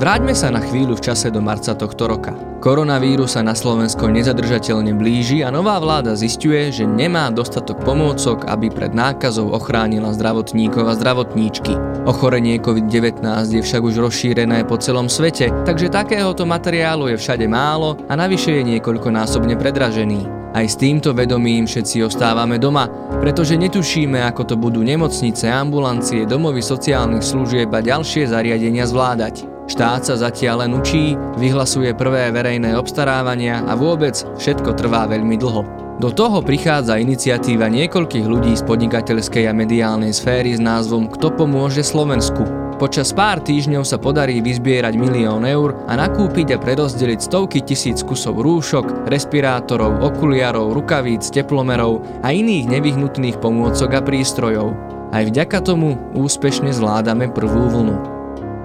Vráťme sa na chvíľu v čase do marca tohto roka. Koronavírus sa na Slovensko nezadržateľne blíži a nová vláda zistuje, že nemá dostatok pomôcok, aby pred nákazou ochránila zdravotníkov a zdravotníčky. Ochorenie COVID-19 je však už rozšírené po celom svete, takže takéhoto materiálu je všade málo a navyše je niekoľkonásobne predražený. Aj s týmto vedomím všetci ostávame doma, pretože netušíme, ako to budú nemocnice, ambulancie, domovy sociálnych služieb a ďalšie zariadenia zvládať. Štát sa zatiaľ len učí, vyhlasuje prvé verejné obstarávania a vôbec všetko trvá veľmi dlho. Do toho prichádza iniciatíva niekoľkých ľudí z podnikateľskej a mediálnej sféry s názvom Kto pomôže Slovensku. Počas pár týždňov sa podarí vyzbierať milión eur a nakúpiť a prerozdeliť stovky tisíc kusov rúšok, respirátorov, okuliarov, rukavíc, teplomerov a iných nevyhnutných pomôcok a prístrojov. Aj vďaka tomu úspešne zvládame prvú vlnu.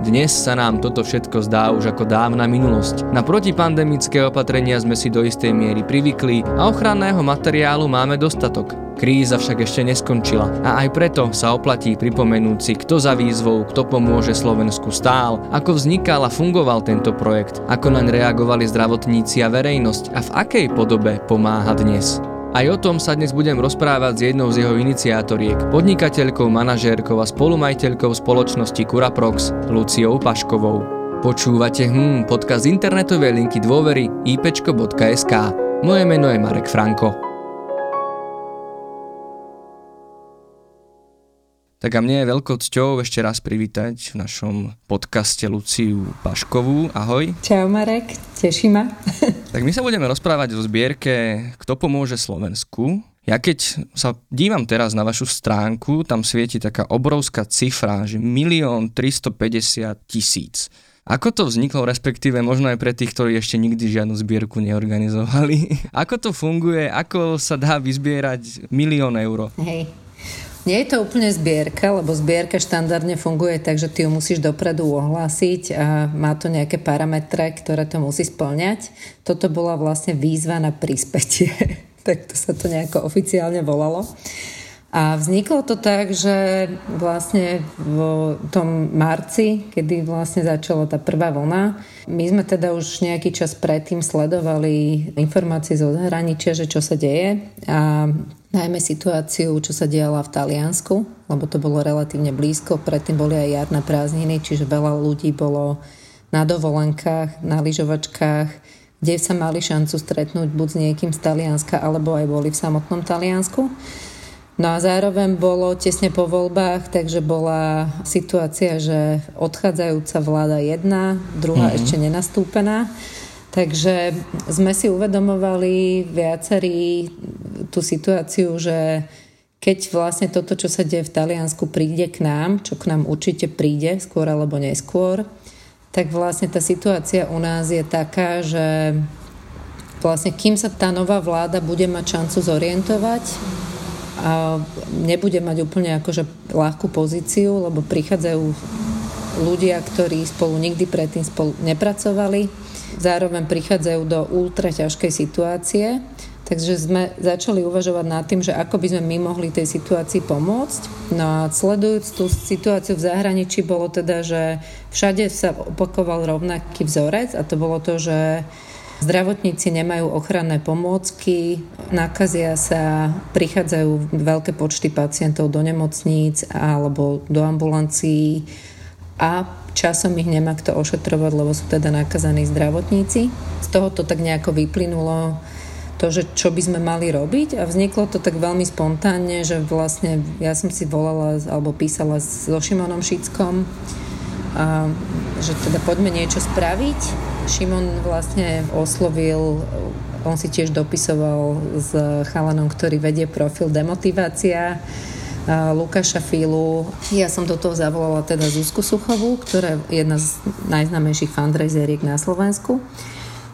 Dnes sa nám toto všetko zdá už ako dávna minulosť. Na protipandemické opatrenia sme si do istej miery privykli a ochranného materiálu máme dostatok. Kríza však ešte neskončila a aj preto sa oplatí pripomenúť si, kto za výzvou, kto pomôže Slovensku stál, ako vznikal a fungoval tento projekt, ako naň reagovali zdravotníci a verejnosť a v akej podobe pomáha dnes. Aj o tom sa dnes budem rozprávať s jednou z jeho iniciátoriek, podnikateľkou, manažérkou a spolumajiteľkou spoločnosti Curaprox, Luciou Paškovou. Počúvate hm, podcast internetovej linky dôvery ipčko.sk. Moje meno je Marek Franko. Tak a mne je veľkou cťou ešte raz privítať v našom podcaste Luciu Paškovú. Ahoj. Čau Marek, teší ma. tak my sa budeme rozprávať o zbierke Kto pomôže Slovensku. Ja keď sa dívam teraz na vašu stránku, tam svieti taká obrovská cifra, že milión 350 tisíc. Ako to vzniklo, respektíve možno aj pre tých, ktorí ešte nikdy žiadnu zbierku neorganizovali? Ako to funguje? Ako sa dá vyzbierať milión eur? Hej, nie je to úplne zbierka, lebo zbierka štandardne funguje tak, že ty ju musíš dopredu ohlásiť a má to nejaké parametre, ktoré to musí splňať. Toto bola vlastne výzva na príspätie. tak to sa to nejako oficiálne volalo. A vzniklo to tak, že vlastne v tom marci, kedy vlastne začala tá prvá vlna, my sme teda už nejaký čas predtým sledovali informácie zo zahraničia, že čo sa deje a najmä situáciu, čo sa diala v Taliansku, lebo to bolo relatívne blízko, predtým boli aj jarné prázdniny, čiže veľa ľudí bolo na dovolenkách, na lyžovačkách, kde sa mali šancu stretnúť buď s niekým z Talianska, alebo aj boli v samotnom Taliansku. No a zároveň bolo tesne po voľbách, takže bola situácia, že odchádzajúca vláda jedna, druhá mm-hmm. ešte nenastúpená. Takže sme si uvedomovali viacerí tú situáciu, že keď vlastne toto, čo sa deje v Taliansku, príde k nám, čo k nám určite príde, skôr alebo neskôr, tak vlastne tá situácia u nás je taká, že vlastne kým sa tá nová vláda bude mať šancu zorientovať, a nebude mať úplne akože ľahkú pozíciu, lebo prichádzajú ľudia, ktorí spolu nikdy predtým spolu nepracovali. Zároveň prichádzajú do ultra ťažkej situácie. Takže sme začali uvažovať nad tým, že ako by sme my mohli tej situácii pomôcť. No a sledujúc tú situáciu v zahraničí, bolo teda, že všade sa opakoval rovnaký vzorec a to bolo to, že Zdravotníci nemajú ochranné pomôcky, nakazia sa, prichádzajú veľké počty pacientov do nemocníc alebo do ambulancií a časom ich nemá kto ošetrovať, lebo sú teda nakazaní zdravotníci. Z toho to tak nejako vyplynulo to, že čo by sme mali robiť a vzniklo to tak veľmi spontánne, že vlastne ja som si volala alebo písala so Šimonom Šickom, že teda poďme niečo spraviť Šimon vlastne oslovil, on si tiež dopisoval s chalanom, ktorý vedie profil Demotivácia, Lukáša Filu. Ja som do toho zavolala teda Zuzku Suchovú, ktorá je jedna z najznámejších fundraiseriek na Slovensku.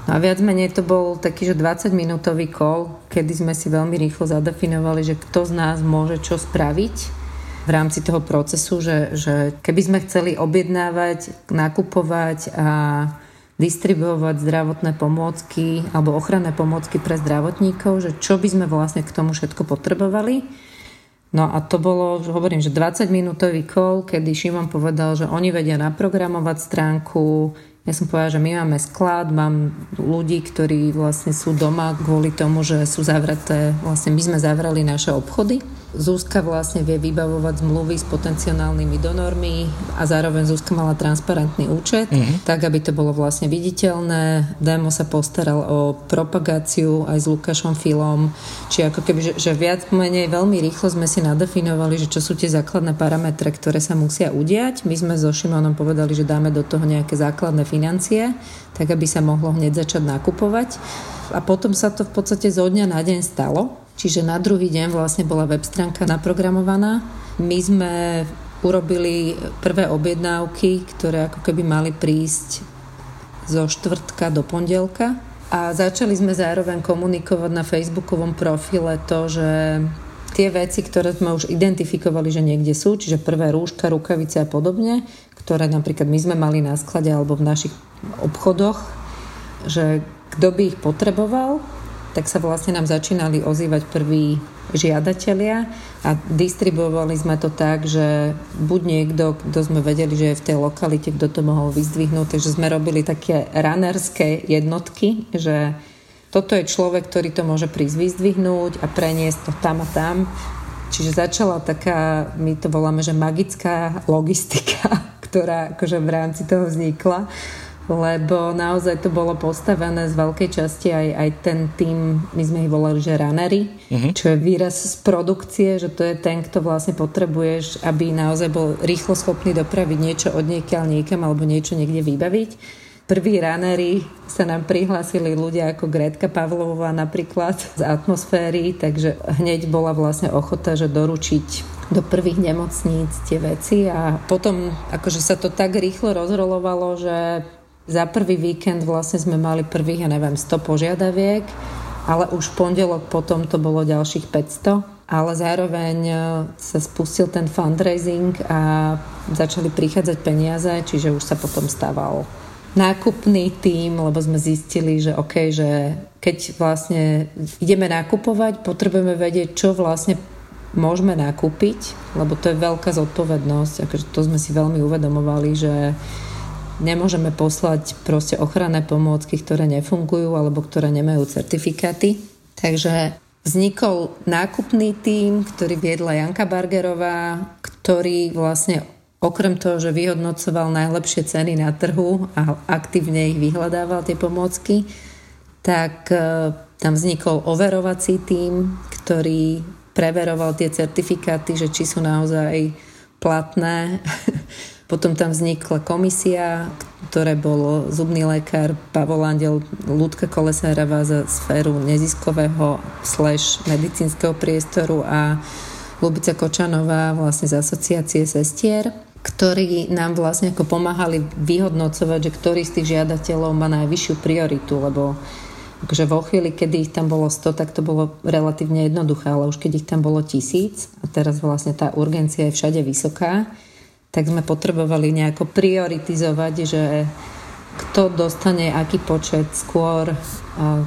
No a viac menej to bol taký, že 20-minútový call, kedy sme si veľmi rýchlo zadefinovali, že kto z nás môže čo spraviť v rámci toho procesu, že, že keby sme chceli objednávať, nakupovať a distribuovať zdravotné pomôcky alebo ochranné pomôcky pre zdravotníkov, že čo by sme vlastne k tomu všetko potrebovali. No a to bolo, hovorím, že 20 minútový call, kedy Šimon povedal, že oni vedia naprogramovať stránku, Ja som povedala, že my máme sklad, mám ľudí, ktorí vlastne sú doma kvôli tomu, že sú zavreté, vlastne my sme zavreli naše obchody Zúska vlastne vie vybavovať zmluvy s potenciálnymi donormi a zároveň Zúska mala transparentný účet, uh-huh. tak aby to bolo vlastne viditeľné. Demo sa postaral o propagáciu aj s Lukášom Filom, či ako keby, že, že viac menej veľmi rýchlo sme si nadefinovali, že čo sú tie základné parametre, ktoré sa musia udiať. My sme so Šimonom povedali, že dáme do toho nejaké základné financie, tak aby sa mohlo hneď začať nakupovať. A potom sa to v podstate zo dňa na deň stalo. Čiže na druhý deň vlastne bola web stránka naprogramovaná. My sme urobili prvé objednávky, ktoré ako keby mali prísť zo štvrtka do pondelka. A začali sme zároveň komunikovať na facebookovom profile to, že tie veci, ktoré sme už identifikovali, že niekde sú, čiže prvé rúška, rukavice a podobne, ktoré napríklad my sme mali na sklade alebo v našich obchodoch, že kto by ich potreboval, tak sa vlastne nám začínali ozývať prví žiadatelia a distribuovali sme to tak, že buď niekto, kto sme vedeli, že je v tej lokalite, kto to mohol vyzdvihnúť, takže sme robili také runnerské jednotky, že toto je človek, ktorý to môže prísť vyzdvihnúť a preniesť to tam a tam. Čiže začala taká, my to voláme, že magická logistika, ktorá akože v rámci toho vznikla lebo naozaj to bolo postavené z veľkej časti aj, aj ten tým, my sme ich volali, že runnery, uh-huh. čo je výraz z produkcie, že to je ten, kto vlastne potrebuješ, aby naozaj bol rýchlo schopný dopraviť niečo od niekiaľ niekam alebo niečo niekde vybaviť. Prví runnery sa nám prihlásili ľudia ako Gretka Pavlová napríklad z atmosféry, takže hneď bola vlastne ochota, že doručiť do prvých nemocníc tie veci a potom akože sa to tak rýchlo rozrolovalo, že za prvý víkend vlastne sme mali prvých, ja neviem, 100 požiadaviek, ale už pondelok potom to bolo ďalších 500 ale zároveň e, sa spustil ten fundraising a začali prichádzať peniaze, čiže už sa potom stával nákupný tým, lebo sme zistili, že OK, že keď vlastne ideme nakupovať, potrebujeme vedieť, čo vlastne môžeme nakúpiť, lebo to je veľká zodpovednosť, akože to sme si veľmi uvedomovali, že Nemôžeme poslať proste ochranné pomôcky, ktoré nefungujú alebo ktoré nemajú certifikáty. Takže vznikol nákupný tím, ktorý viedla Janka Bargerová, ktorý vlastne okrem toho, že vyhodnocoval najlepšie ceny na trhu a aktívne ich vyhľadával tie pomôcky, tak e, tam vznikol overovací tím, ktorý preveroval tie certifikáty, že či sú naozaj platné Potom tam vznikla komisia, ktoré bol zubný lekár Pavol Andel, Ľudka Kolesárová za sféru neziskového slash medicínskeho priestoru a Lubica Kočanová vlastne z asociácie sestier ktorí nám vlastne ako pomáhali vyhodnocovať, že ktorý z tých žiadateľov má najvyššiu prioritu, lebo akože vo chvíli, kedy ich tam bolo 100, tak to bolo relatívne jednoduché, ale už keď ich tam bolo tisíc a teraz vlastne tá urgencia je všade vysoká, tak sme potrebovali nejako prioritizovať, že kto dostane aký počet skôr a,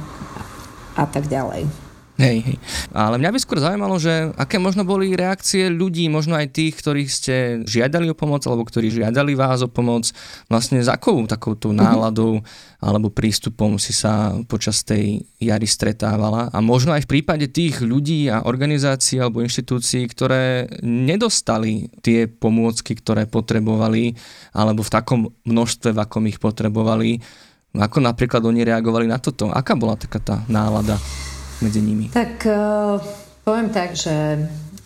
a tak ďalej. Hej, hej. Ale mňa by skôr zaujímalo, že aké možno boli reakcie ľudí, možno aj tých, ktorých ste žiadali o pomoc, alebo ktorí žiadali vás o pomoc, vlastne s akou takouto mhm. náladou alebo prístupom si sa počas tej jary stretávala. A možno aj v prípade tých ľudí a organizácií alebo inštitúcií, ktoré nedostali tie pomôcky, ktoré potrebovali, alebo v takom množstve, v akom ich potrebovali, ako napríklad oni reagovali na toto? Aká bola taká tá nálada? Medzi nimi? Tak uh, poviem tak, že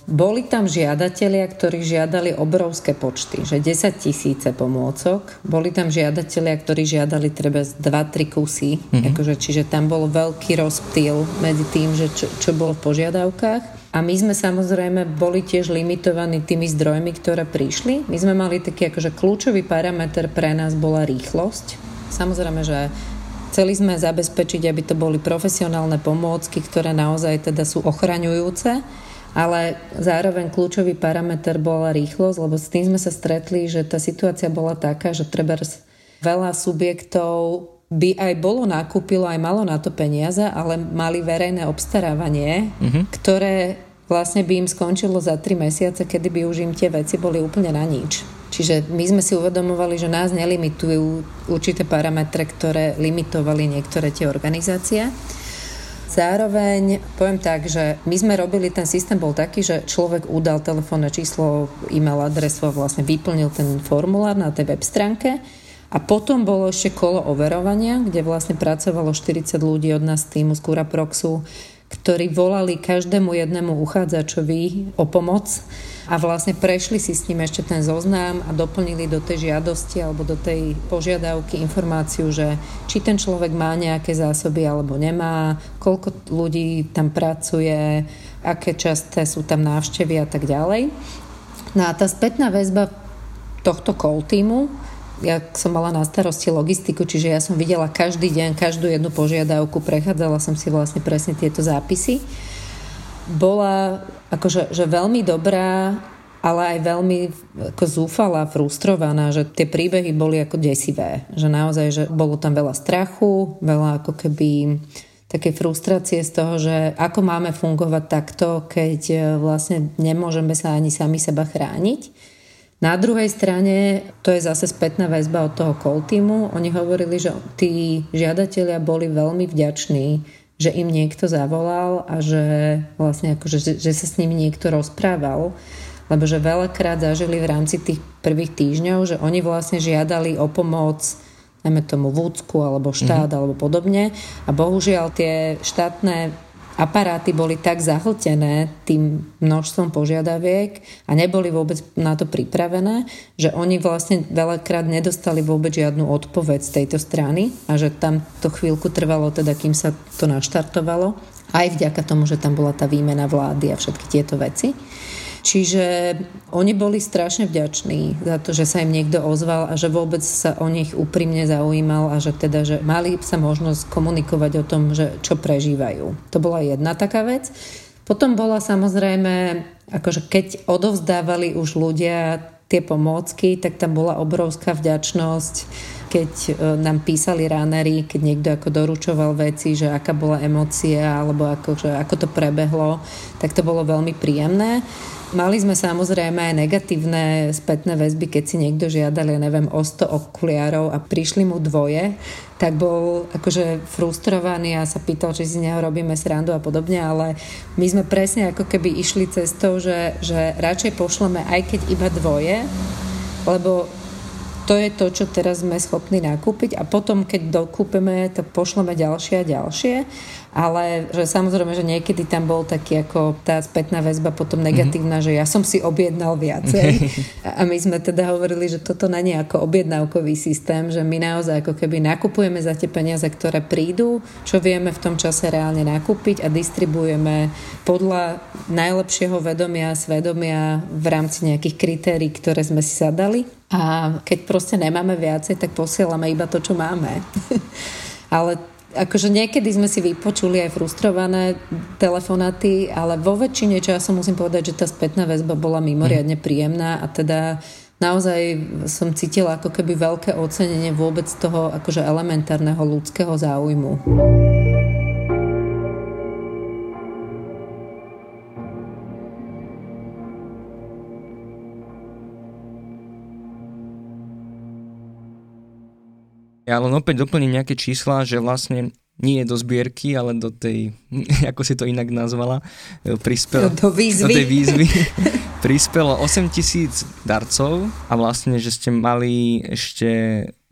boli tam žiadatelia, ktorí žiadali obrovské počty, že 10 tisíce pomôcok. Boli tam žiadatelia, ktorí žiadali treba 2-3 kusy, mm-hmm. akože, čiže tam bol veľký rozptýl medzi tým, že čo, čo bolo v požiadavkách. A my sme samozrejme boli tiež limitovaní tými zdrojmi, ktoré prišli. My sme mali taký akože kľúčový parameter pre nás bola rýchlosť. Samozrejme, že Chceli sme zabezpečiť, aby to boli profesionálne pomôcky, ktoré naozaj teda sú ochraňujúce, ale zároveň kľúčový parameter bola rýchlosť, lebo s tým sme sa stretli, že tá situácia bola taká, že treba veľa subjektov by aj bolo nakúpilo, aj malo na to peniaze, ale mali verejné obstarávanie, uh-huh. ktoré vlastne by im skončilo za 3 mesiace, kedy by už im tie veci boli úplne na nič. Čiže my sme si uvedomovali, že nás nelimitujú určité parametre, ktoré limitovali niektoré tie organizácie. Zároveň poviem tak, že my sme robili, ten systém bol taký, že človek udal telefónne číslo, e-mail adresu a vlastne vyplnil ten formulár na tej web stránke. A potom bolo ešte kolo overovania, kde vlastne pracovalo 40 ľudí od nás týmu z Cura Proxu, ktorí volali každému jednému uchádzačovi o pomoc a vlastne prešli si s ním ešte ten zoznam a doplnili do tej žiadosti alebo do tej požiadavky informáciu, že či ten človek má nejaké zásoby alebo nemá, koľko ľudí tam pracuje, aké časté sú tam návštevy a tak ďalej. No a tá spätná väzba tohto call týmu ja som mala na starosti logistiku, čiže ja som videla každý deň, každú jednu požiadavku, prechádzala som si vlastne presne tieto zápisy. Bola akože že veľmi dobrá, ale aj veľmi ako zúfala, frustrovaná, že tie príbehy boli ako desivé. Že naozaj, že bolo tam veľa strachu, veľa ako keby také frustrácie z toho, že ako máme fungovať takto, keď e, vlastne nemôžeme sa ani sami seba chrániť. Na druhej strane, to je zase spätná väzba od toho call týmu, oni hovorili, že tí žiadatelia boli veľmi vďační, že im niekto zavolal a že vlastne akože, že, že sa s nimi niekto rozprával, lebo že veľakrát zažili v rámci tých prvých týždňov, že oni vlastne žiadali o pomoc najmä tomu vúcku alebo štát mm-hmm. alebo podobne a bohužiaľ tie štátne aparáty boli tak zahltené tým množstvom požiadaviek a neboli vôbec na to pripravené, že oni vlastne veľakrát nedostali vôbec žiadnu odpoveď z tejto strany a že tam to chvíľku trvalo teda, kým sa to naštartovalo. Aj vďaka tomu, že tam bola tá výmena vlády a všetky tieto veci. Čiže oni boli strašne vďační za to, že sa im niekto ozval a že vôbec sa o nich úprimne zaujímal a že teda, že mali sa možnosť komunikovať o tom, že čo prežívajú. To bola jedna taká vec. Potom bola samozrejme, akože keď odovzdávali už ľudia tie pomôcky, tak tam bola obrovská vďačnosť, keď e, nám písali ránery, keď niekto ako doručoval veci, že aká bola emócia, alebo ako, že ako to prebehlo, tak to bolo veľmi príjemné. Mali sme samozrejme aj negatívne spätné väzby, keď si niekto žiadal, ja neviem, o 100 okuliárov a prišli mu dvoje, tak bol akože frustrovaný a sa pýtal, či si neho robíme srandu a podobne, ale my sme presne ako keby išli cestou, že, že radšej pošleme aj keď iba dvoje, lebo to je to, čo teraz sme schopní nakúpiť a potom, keď dokúpeme, tak pošleme ďalšie a ďalšie ale že samozrejme, že niekedy tam bol taký ako tá spätná väzba potom negatívna, mm-hmm. že ja som si objednal viacej a my sme teda hovorili, že toto není ako objednávkový systém, že my naozaj ako keby nakupujeme za tie peniaze, ktoré prídu, čo vieme v tom čase reálne nakúpiť a distribuujeme podľa najlepšieho vedomia a svedomia v rámci nejakých kritérií, ktoré sme si zadali a keď proste nemáme viacej, tak posielame iba to, čo máme. Ale akože niekedy sme si vypočuli aj frustrované telefonáty, ale vo väčšine času musím povedať, že tá spätná väzba bola mimoriadne mhm. príjemná a teda naozaj som cítila ako keby veľké ocenenie vôbec toho akože elementárneho ľudského záujmu. Ja len opäť doplním nejaké čísla, že vlastne nie do zbierky, ale do tej, ako si to inak nazvala, e, prispelo, do, výzvy. do tej výzvy prispelo 8 tisíc darcov a vlastne, že ste mali ešte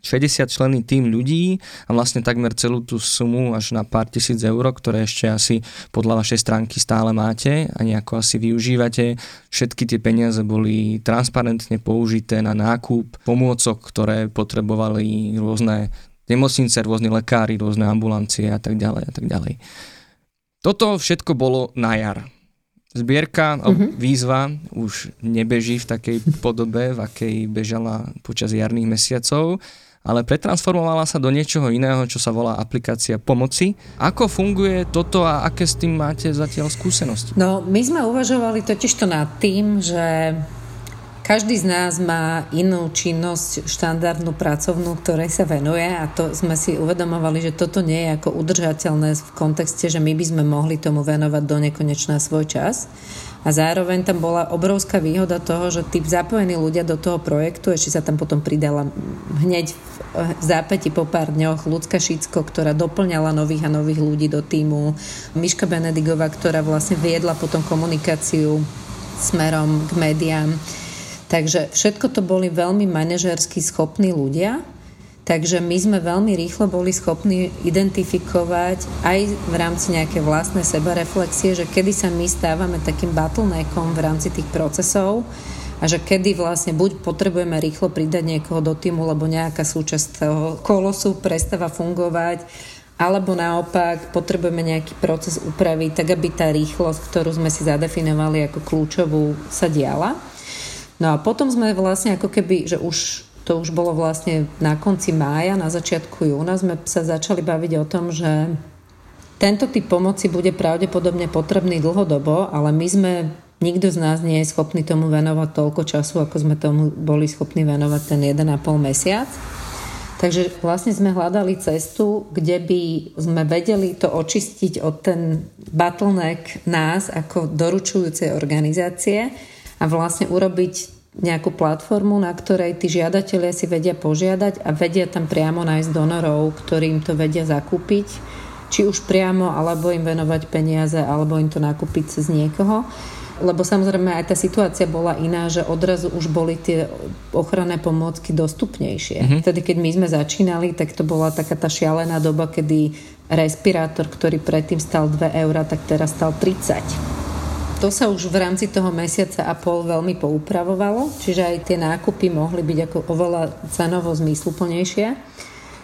60 členný tým ľudí a vlastne takmer celú tú sumu až na pár tisíc eur, ktoré ešte asi podľa vašej stránky stále máte a nejako asi využívate. Všetky tie peniaze boli transparentne použité na nákup pomôcok, ktoré potrebovali rôzne nemocnice, rôzne lekári, rôzne ambulancie a tak ďalej a tak ďalej. Toto všetko bolo na jar. Zbierka, mm-hmm. výzva už nebeží v takej podobe, v akej bežala počas jarných mesiacov ale pretransformovala sa do niečoho iného, čo sa volá aplikácia pomoci. Ako funguje toto a aké s tým máte zatiaľ skúsenosti? No, my sme uvažovali totiž to nad tým, že každý z nás má inú činnosť štandardnú pracovnú, ktorej sa venuje a to sme si uvedomovali, že toto nie je ako udržateľné v kontexte, že my by sme mohli tomu venovať do nekonečná svoj čas. A zároveň tam bola obrovská výhoda toho, že tí zapojení ľudia do toho projektu, ešte sa tam potom pridala hneď v zápäti po pár dňoch ľudská Šicko, ktorá doplňala nových a nových ľudí do týmu, Miška Benedigová, ktorá vlastne viedla potom komunikáciu smerom k médiám. Takže všetko to boli veľmi manažersky schopní ľudia, Takže my sme veľmi rýchlo boli schopní identifikovať aj v rámci nejaké vlastnej sebareflexie, že kedy sa my stávame takým bottleneckom v rámci tých procesov a že kedy vlastne buď potrebujeme rýchlo pridať niekoho do týmu, lebo nejaká súčasť toho kolosu prestáva fungovať, alebo naopak potrebujeme nejaký proces upraviť, tak aby tá rýchlosť, ktorú sme si zadefinovali ako kľúčovú, sa diala. No a potom sme vlastne ako keby, že už to už bolo vlastne na konci mája, na začiatku júna sme sa začali baviť o tom, že tento typ pomoci bude pravdepodobne potrebný dlhodobo, ale my sme, nikto z nás nie je schopný tomu venovať toľko času, ako sme tomu boli schopní venovať ten 1,5 mesiac. Takže vlastne sme hľadali cestu, kde by sme vedeli to očistiť od ten bottleneck nás ako doručujúcej organizácie a vlastne urobiť nejakú platformu, na ktorej tí žiadatelia si vedia požiadať a vedia tam priamo nájsť donorov, ktorým to vedia zakúpiť, či už priamo, alebo im venovať peniaze, alebo im to nakúpiť cez niekoho. Lebo samozrejme aj tá situácia bola iná, že odrazu už boli tie ochranné pomôcky dostupnejšie. Mm-hmm. Vtedy, keď my sme začínali, tak to bola taká tá šialená doba, kedy respirátor, ktorý predtým stal 2 eurá, tak teraz stal 30 to sa už v rámci toho mesiaca a pol veľmi poupravovalo, čiže aj tie nákupy mohli byť ako oveľa cenovo zmysluplnejšie.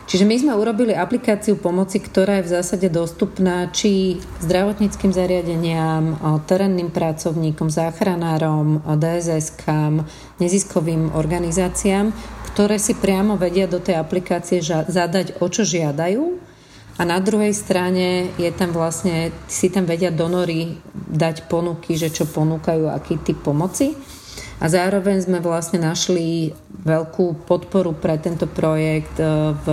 Čiže my sme urobili aplikáciu pomoci, ktorá je v zásade dostupná či zdravotníckým zariadeniam, terénnym pracovníkom, záchranárom, DSS-kám, neziskovým organizáciám, ktoré si priamo vedia do tej aplikácie zadať, o čo žiadajú a na druhej strane je tam vlastne, si tam vedia donory dať ponuky, že čo ponúkajú, aký typ pomoci. A zároveň sme vlastne našli veľkú podporu pre tento projekt e, v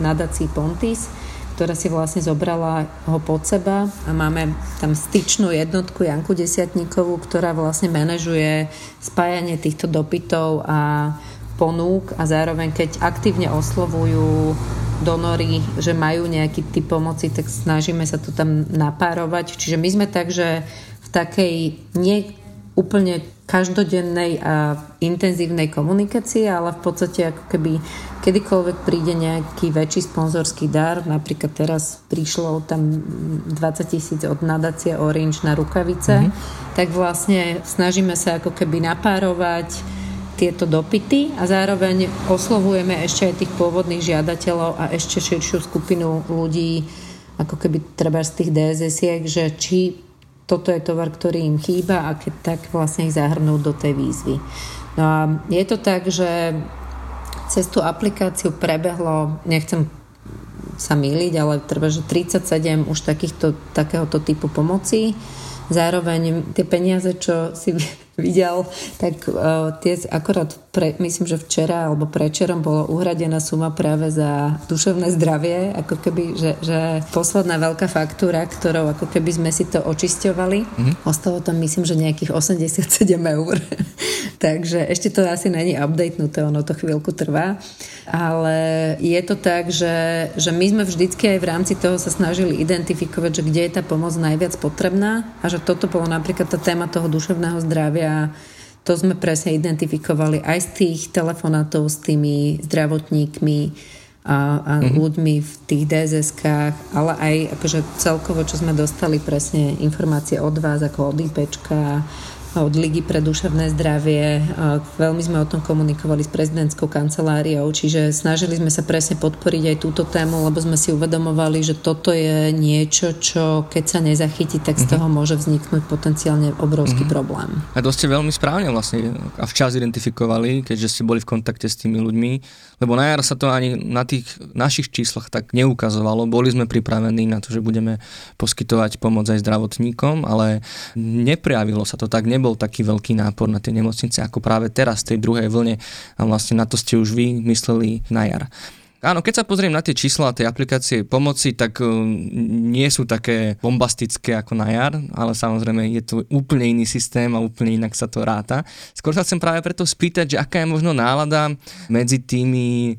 nadácii Pontis, ktorá si vlastne zobrala ho pod seba a máme tam styčnú jednotku Janku Desiatníkovú, ktorá vlastne manažuje spájanie týchto dopytov a ponúk a zároveň keď aktívne oslovujú donory, že majú nejaký typ pomoci, tak snažíme sa to tam napárovať. Čiže my sme tak, že v takej nie úplne každodennej a intenzívnej komunikácii, ale v podstate ako keby kedykoľvek príde nejaký väčší sponzorský dar, napríklad teraz prišlo tam 20 tisíc od nadácie Orange na rukavice, mm-hmm. tak vlastne snažíme sa ako keby napárovať tieto dopity a zároveň oslovujeme ešte aj tých pôvodných žiadateľov a ešte širšiu skupinu ľudí, ako keby treba z tých DSS-iek, že či toto je tovar, ktorý im chýba a keď tak vlastne ich zahrnúť do tej výzvy. No a je to tak, že cez tú aplikáciu prebehlo, nechcem sa míliť, ale treba, že 37 už takýchto, takéhoto typu pomoci. Zároveň tie peniaze, čo si videl, tak uh, tie akorát, pre, myslím, že včera alebo prečerom bolo uhradená suma práve za duševné zdravie, ako keby, že, že posledná veľká faktúra, ktorou ako keby sme si to očisťovali. Mm-hmm. Ostalo tam, myslím, že nejakých 87 eur. Takže ešte to asi není updatenuté, ono to chvíľku trvá. Ale je to tak, že, že my sme vždycky aj v rámci toho sa snažili identifikovať, že kde je tá pomoc najviac potrebná a že toto bolo napríklad tá téma toho duševného zdravia to sme presne identifikovali aj z tých telefonátov s tými zdravotníkmi a, a mm-hmm. ľuďmi v tých DSS-kách, ale aj akože celkovo, čo sme dostali presne informácie od vás, ako od IPčka, od Ligy pre duševné zdravie. Veľmi sme o tom komunikovali s prezidentskou kanceláriou, čiže snažili sme sa presne podporiť aj túto tému, lebo sme si uvedomovali, že toto je niečo, čo keď sa nezachytí, tak z mhm. toho môže vzniknúť potenciálne obrovský mm-hmm. problém. A to ste veľmi správne vlastne a včas identifikovali, keďže ste boli v kontakte s tými ľuďmi, lebo na jar sa to ani na tých našich číslach tak neukazovalo. Boli sme pripravení na to, že budeme poskytovať pomoc aj zdravotníkom, ale neprejavilo sa to tak, nebol taký veľký nápor na tie nemocnice ako práve teraz v tej druhej vlne a vlastne na to ste už vy mysleli na jar. Áno, keď sa pozriem na tie čísla tej aplikácie pomoci, tak um, nie sú také bombastické ako na jar, ale samozrejme je to úplne iný systém a úplne inak sa to ráta. Skôr sa chcem práve preto spýtať, že aká je možno nálada medzi tými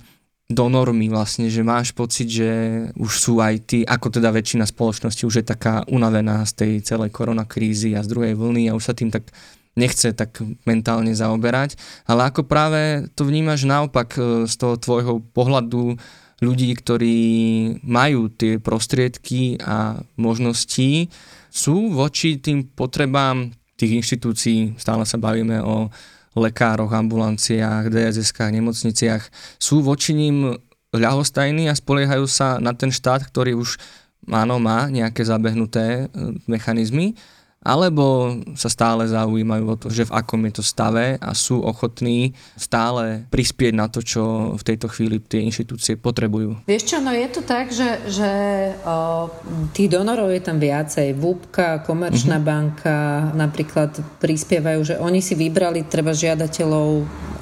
donormi vlastne, že máš pocit, že už sú aj ty, ako teda väčšina spoločnosti už je taká unavená z tej celej koronakrízy a z druhej vlny a už sa tým tak nechce tak mentálne zaoberať, ale ako práve to vnímaš naopak e, z toho tvojho pohľadu ľudí, ktorí majú tie prostriedky a možnosti, sú voči tým potrebám tých inštitúcií, stále sa bavíme o lekároch, ambulanciách, DSS-kách, nemocniciach, sú voči ním ľahostajní a spoliehajú sa na ten štát, ktorý už áno, má nejaké zabehnuté e, mechanizmy, alebo sa stále zaujímajú o to, že v akom je to stave a sú ochotní stále prispieť na to, čo v tejto chvíli tie inštitúcie potrebujú. Vieš čo, no je to tak, že, že o, tých donorov je tam viacej. VUPka, Komerčná mm-hmm. banka napríklad prispievajú, že oni si vybrali treba žiadateľov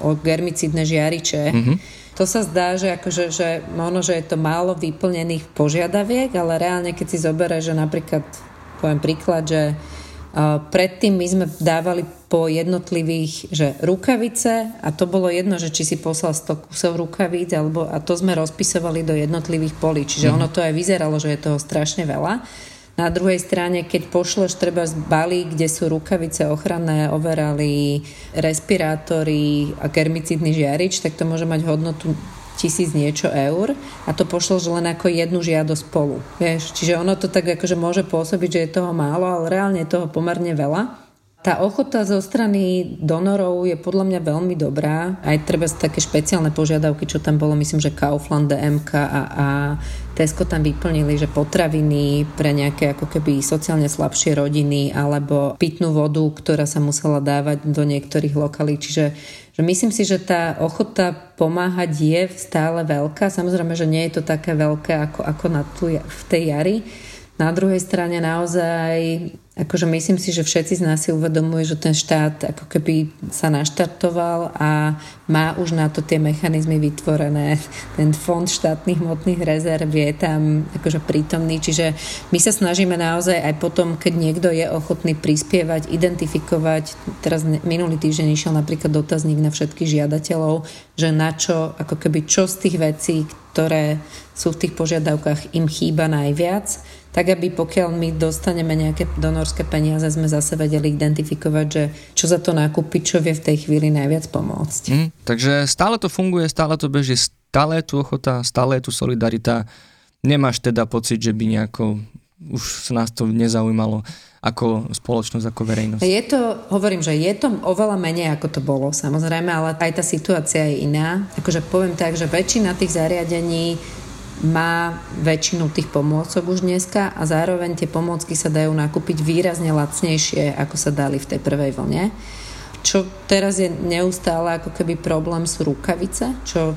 o germicidné žiariče. Mm-hmm. To sa zdá, že, akože, že možno, že je to málo vyplnených požiadaviek, ale reálne, keď si zoberieš, že napríklad, poviem príklad, že Predtým my sme dávali po jednotlivých, že rukavice a to bolo jedno, že či si poslal 100 kusov rukavíc alebo, a to sme rozpisovali do jednotlivých polí. Čiže mm. ono to aj vyzeralo, že je toho strašne veľa. Na druhej strane, keď pošleš treba z balík, kde sú rukavice ochranné, overali, respirátory a germicidný žiarič, tak to môže mať hodnotu tisíc niečo eur a to pošlo že len ako jednu žiadosť spolu. Vieš? Čiže ono to tak akože môže pôsobiť, že je toho málo, ale reálne je toho pomerne veľa. Tá ochota zo strany donorov je podľa mňa veľmi dobrá. Aj treba také špeciálne požiadavky, čo tam bolo, myslím, že Kaufland, DMK a, a Tesco tam vyplnili, že potraviny pre nejaké ako keby sociálne slabšie rodiny alebo pitnú vodu, ktorá sa musela dávať do niektorých lokalít. Čiže že myslím si, že tá ochota pomáhať je stále veľká. Samozrejme, že nie je to také veľké ako, ako na tu, v tej jari. Na druhej strane naozaj akože myslím si, že všetci z nás si uvedomujú, že ten štát ako keby sa naštartoval a má už na to tie mechanizmy vytvorené. Ten fond štátnych hmotných rezerv je tam akože prítomný, čiže my sa snažíme naozaj aj potom, keď niekto je ochotný prispievať, identifikovať, teraz minulý týždeň išiel napríklad dotazník na všetkých žiadateľov, že na čo, ako keby čo z tých vecí, ktoré sú v tých požiadavkách, im chýba najviac tak aby pokiaľ my dostaneme nejaké donorské peniaze, sme zase vedeli identifikovať, že čo za to nákupiť, čo vie v tej chvíli najviac pomôcť. Mm, takže stále to funguje, stále to beží, stále je tu ochota, stále je tu solidarita. Nemáš teda pocit, že by nejako už sa nás to nezaujímalo ako spoločnosť, ako verejnosť. Je to, hovorím, že je to oveľa menej, ako to bolo, samozrejme, ale aj tá situácia je iná. Akože poviem tak, že väčšina tých zariadení má väčšinu tých pomôcok už dneska a zároveň tie pomôcky sa dajú nakúpiť výrazne lacnejšie, ako sa dali v tej prvej vlne. Čo teraz je neustále ako keby problém sú rukavice, čo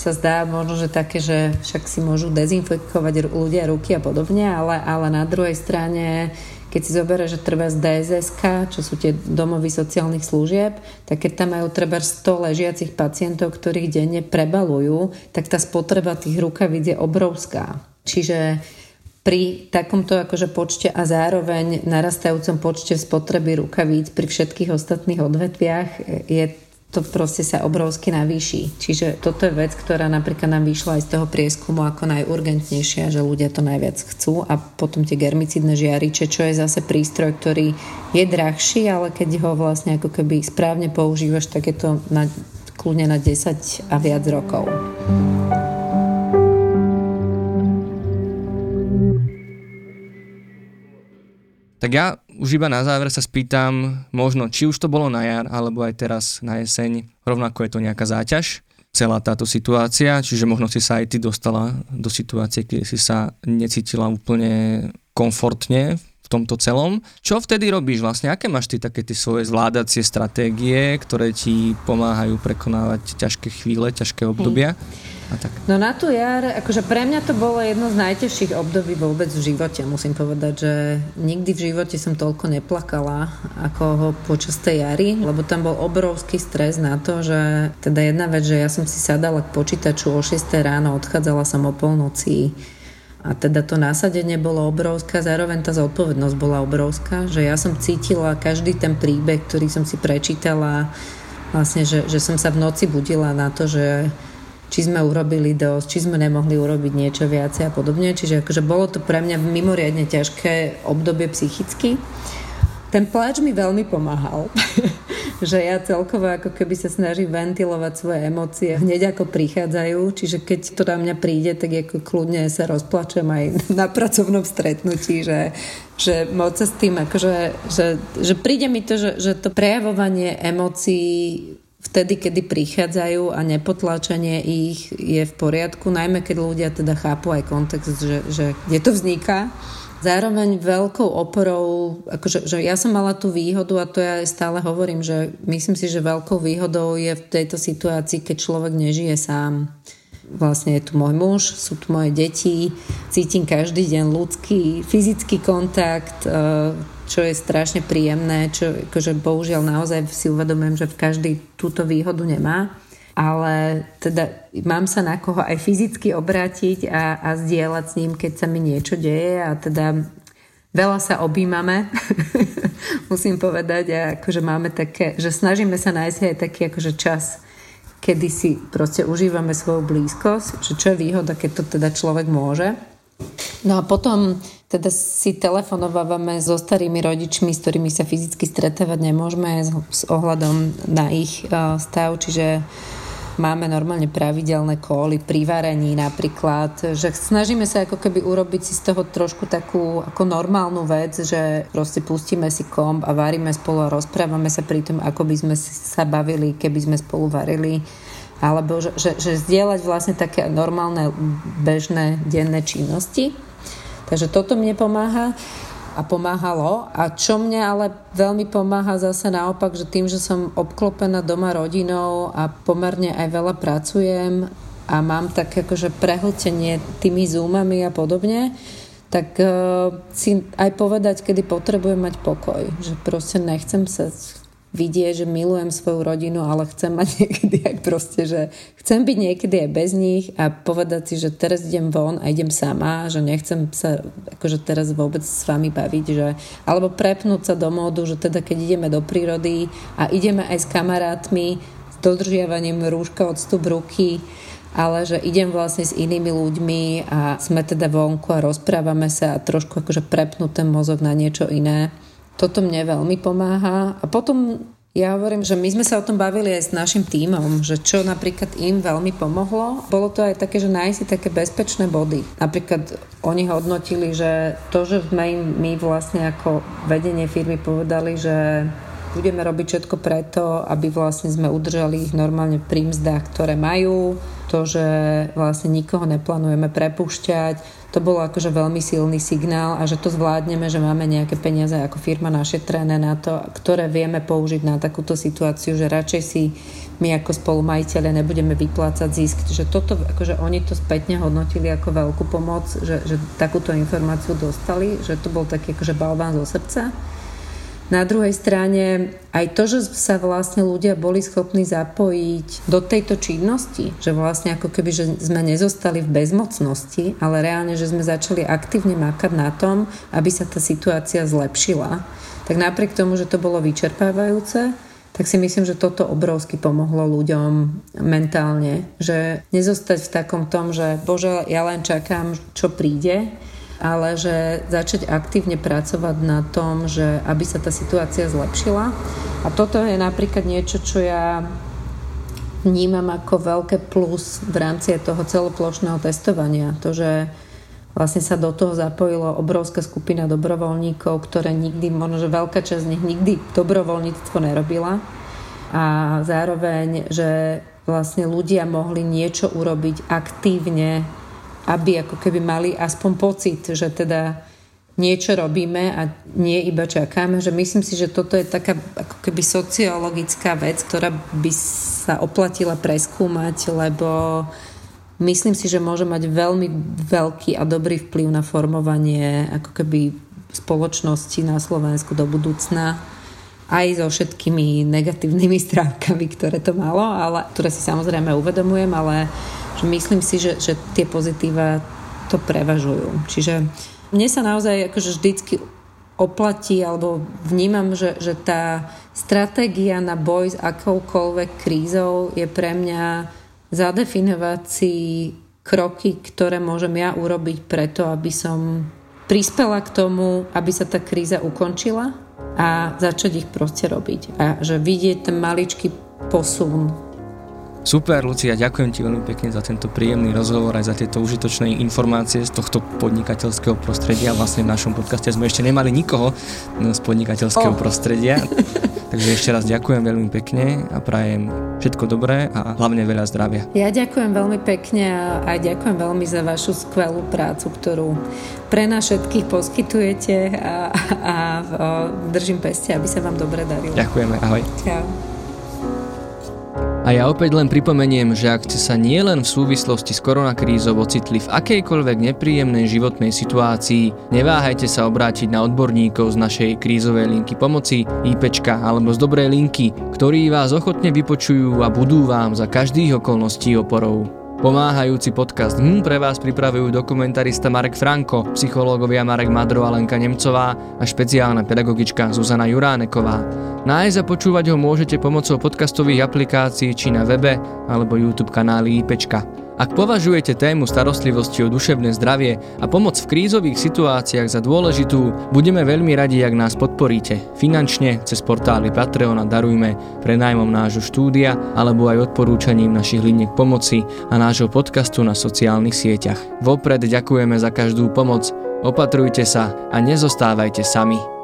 sa zdá možno, že také, že však si môžu dezinfikovať ľudia ruky a podobne, ale, ale na druhej strane keď si zoberie, že treba z DSSK, čo sú tie domovy sociálnych služieb, tak keď tam majú treba 100 ležiacich pacientov, ktorých denne prebalujú, tak tá spotreba tých rukavíc je obrovská. Čiže pri takomto akože počte a zároveň narastajúcom počte spotreby rukavíc pri všetkých ostatných odvetviach je to proste sa obrovsky navýši. Čiže toto je vec, ktorá napríklad nám vyšla aj z toho prieskumu ako najurgentnejšia, že ľudia to najviac chcú a potom tie germicidné žiariče, čo je zase prístroj, ktorý je drahší, ale keď ho vlastne ako keby správne používaš, tak je to na, kľudne na 10 a viac rokov. Tak ja už iba na záver sa spýtam, možno či už to bolo na jar, alebo aj teraz na jeseň, rovnako je to nejaká záťaž, celá táto situácia, čiže možno si sa aj ty dostala do situácie, keď si sa necítila úplne komfortne v tomto celom. Čo vtedy robíš vlastne? Aké máš ty také tie svoje zvládacie stratégie, ktoré ti pomáhajú prekonávať ťažké chvíle, ťažké obdobia? Hmm. A tak? No na tú jar, akože pre mňa to bolo jedno z najtežších období vôbec v živote, musím povedať, že nikdy v živote som toľko neplakala ako ho počas tej jary, lebo tam bol obrovský stres na to, že teda jedna vec, že ja som si sadala k počítaču o 6 ráno, odchádzala som o polnoci, a teda to násadenie bolo obrovské, zároveň tá zodpovednosť bola obrovská, že ja som cítila každý ten príbeh, ktorý som si prečítala, vlastne, že, že som sa v noci budila na to, že či sme urobili dosť, či sme nemohli urobiť niečo viacej a podobne. Čiže akože bolo to pre mňa mimoriadne ťažké obdobie psychicky. Ten pláč mi veľmi pomáhal. že ja celkovo ako keby sa snažím ventilovať svoje emócie hneď ako prichádzajú, čiže keď to na mňa príde, tak ako kľudne sa rozplačem aj na pracovnom stretnutí, že, že moc sa s tým akože, že, že príde mi to, že, že to prejavovanie emócií vtedy, kedy prichádzajú a nepotláčanie ich je v poriadku, najmä keď ľudia teda chápu aj kontext, že, že kde to vzniká Zároveň veľkou oporou, akože, že ja som mala tú výhodu a to ja stále hovorím, že myslím si, že veľkou výhodou je v tejto situácii, keď človek nežije sám. Vlastne je tu môj muž, sú tu moje deti, cítim každý deň ľudský, fyzický kontakt, e, čo je strašne príjemné, čo akože bohužiaľ naozaj si uvedomujem, že v každý túto výhodu nemá ale teda mám sa na koho aj fyzicky obrátiť a, a zdieľať s ním, keď sa mi niečo deje a teda veľa sa objímame, musím povedať, a akože máme také, že snažíme sa nájsť aj taký akože čas, kedy si proste užívame svoju blízkosť, že čo je výhoda, keď to teda človek môže. No a potom teda si telefonovávame so starými rodičmi, s ktorými sa fyzicky stretávať nemôžeme s, ohľadom na ich uh, stav, čiže Máme normálne pravidelné kóly pri varení napríklad, že snažíme sa ako keby urobiť si z toho trošku takú ako normálnu vec, že proste pustíme si komb a varíme spolu a rozprávame sa pri tom, ako by sme sa bavili, keby sme spolu varili alebo že, že, že zdieľať vlastne také normálne bežné denné činnosti. Takže toto mne pomáha a pomáhalo. A čo mne ale veľmi pomáha zase naopak, že tým, že som obklopená doma rodinou a pomerne aj veľa pracujem a mám tak akože prehltenie tými zoomami a podobne, tak uh, si aj povedať, kedy potrebujem mať pokoj. Že proste nechcem sa vidie, že milujem svoju rodinu, ale chcem mať niekedy aj proste, že chcem byť niekedy aj bez nich a povedať si, že teraz idem von a idem sama, že nechcem sa akože teraz vôbec s vami baviť, že, alebo prepnúť sa do módu, že teda keď ideme do prírody a ideme aj s kamarátmi s dodržiavaním rúška, odstup ruky, ale že idem vlastne s inými ľuďmi a sme teda vonku a rozprávame sa a trošku akože prepnúť ten mozog na niečo iné toto mne veľmi pomáha. A potom ja hovorím, že my sme sa o tom bavili aj s našim tímom, že čo napríklad im veľmi pomohlo. Bolo to aj také, že nájsť si také bezpečné body. Napríklad oni hodnotili, že to, že sme im my vlastne ako vedenie firmy povedali, že budeme robiť všetko preto, aby vlastne sme udržali ich normálne pri mzdách, ktoré majú, to, že vlastne nikoho neplánujeme prepušťať, to bolo akože veľmi silný signál a že to zvládneme, že máme nejaké peniaze ako firma našetrené na to, ktoré vieme použiť na takúto situáciu, že radšej si my ako spolumajiteľe nebudeme vyplácať zisk. Že toto, akože oni to spätne hodnotili ako veľkú pomoc, že, že takúto informáciu dostali, že to bol taký akože balván zo srdca. Na druhej strane aj to, že sa vlastne ľudia boli schopní zapojiť do tejto činnosti, že vlastne ako keby, že sme nezostali v bezmocnosti, ale reálne, že sme začali aktívne makať na tom, aby sa tá situácia zlepšila, tak napriek tomu, že to bolo vyčerpávajúce, tak si myslím, že toto obrovsky pomohlo ľuďom mentálne, že nezostať v takom tom, že bože, ja len čakám, čo príde, ale že začať aktívne pracovať na tom, že aby sa tá situácia zlepšila. A toto je napríklad niečo, čo ja vnímam ako veľké plus v rámci toho celoplošného testovania. To, že vlastne sa do toho zapojilo obrovská skupina dobrovoľníkov, ktoré nikdy, možno že veľká časť z nich nikdy dobrovoľníctvo nerobila. A zároveň, že vlastne ľudia mohli niečo urobiť aktívne aby ako keby mali aspoň pocit, že teda niečo robíme a nie iba čakáme, že myslím si, že toto je taká ako keby sociologická vec, ktorá by sa oplatila preskúmať, lebo myslím si, že môže mať veľmi veľký a dobrý vplyv na formovanie ako keby spoločnosti na Slovensku do budúcna aj so všetkými negatívnymi stránkami, ktoré to malo, ale, ktoré si samozrejme uvedomujem, ale že myslím si, že, že tie pozitíva to prevažujú. Čiže mne sa naozaj akože vždycky oplatí, alebo vnímam, že, že tá stratégia na boj s akoukoľvek krízou je pre mňa zadefinovať si kroky, ktoré môžem ja urobiť preto, aby som prispela k tomu, aby sa tá kríza ukončila a začať ich proste robiť. A že vidieť ten maličký posun Super, Lucia, ďakujem ti veľmi pekne za tento príjemný rozhovor aj za tieto užitočné informácie z tohto podnikateľského prostredia. Vlastne v našom podcaste sme ešte nemali nikoho z podnikateľského oh. prostredia. Takže ešte raz ďakujem veľmi pekne a prajem všetko dobré a hlavne veľa zdravia. Ja ďakujem veľmi pekne a aj ďakujem veľmi za vašu skvelú prácu, ktorú pre nás všetkých poskytujete a, a, a držím peste, aby sa vám dobre darilo. Ďakujeme, ahoj. Čau. Ja opäť len pripomeniem, že ak ste sa nielen v súvislosti s koronakrízou ocitli v akejkoľvek nepríjemnej životnej situácii, neváhajte sa obrátiť na odborníkov z našej krízovej linky pomoci, IPčka alebo z dobrej linky, ktorí vás ochotne vypočujú a budú vám za každých okolností oporou. Pomáhajúci podcast hm pre vás pripravujú dokumentarista Marek Franko, psychológovia Marek Madro a Lenka Nemcová a špeciálna pedagogička Zuzana Juráneková. Nájsť a počúvať ho môžete pomocou podcastových aplikácií či na webe alebo YouTube kanáli IPčka. Ak považujete tému starostlivosti o duševné zdravie a pomoc v krízových situáciách za dôležitú, budeme veľmi radi, ak nás podporíte finančne cez portály Patreon a Darujme pre nájmom nášho štúdia alebo aj odporúčaním našich liniek pomoci a nášho podcastu na sociálnych sieťach. Vopred ďakujeme za každú pomoc, opatrujte sa a nezostávajte sami.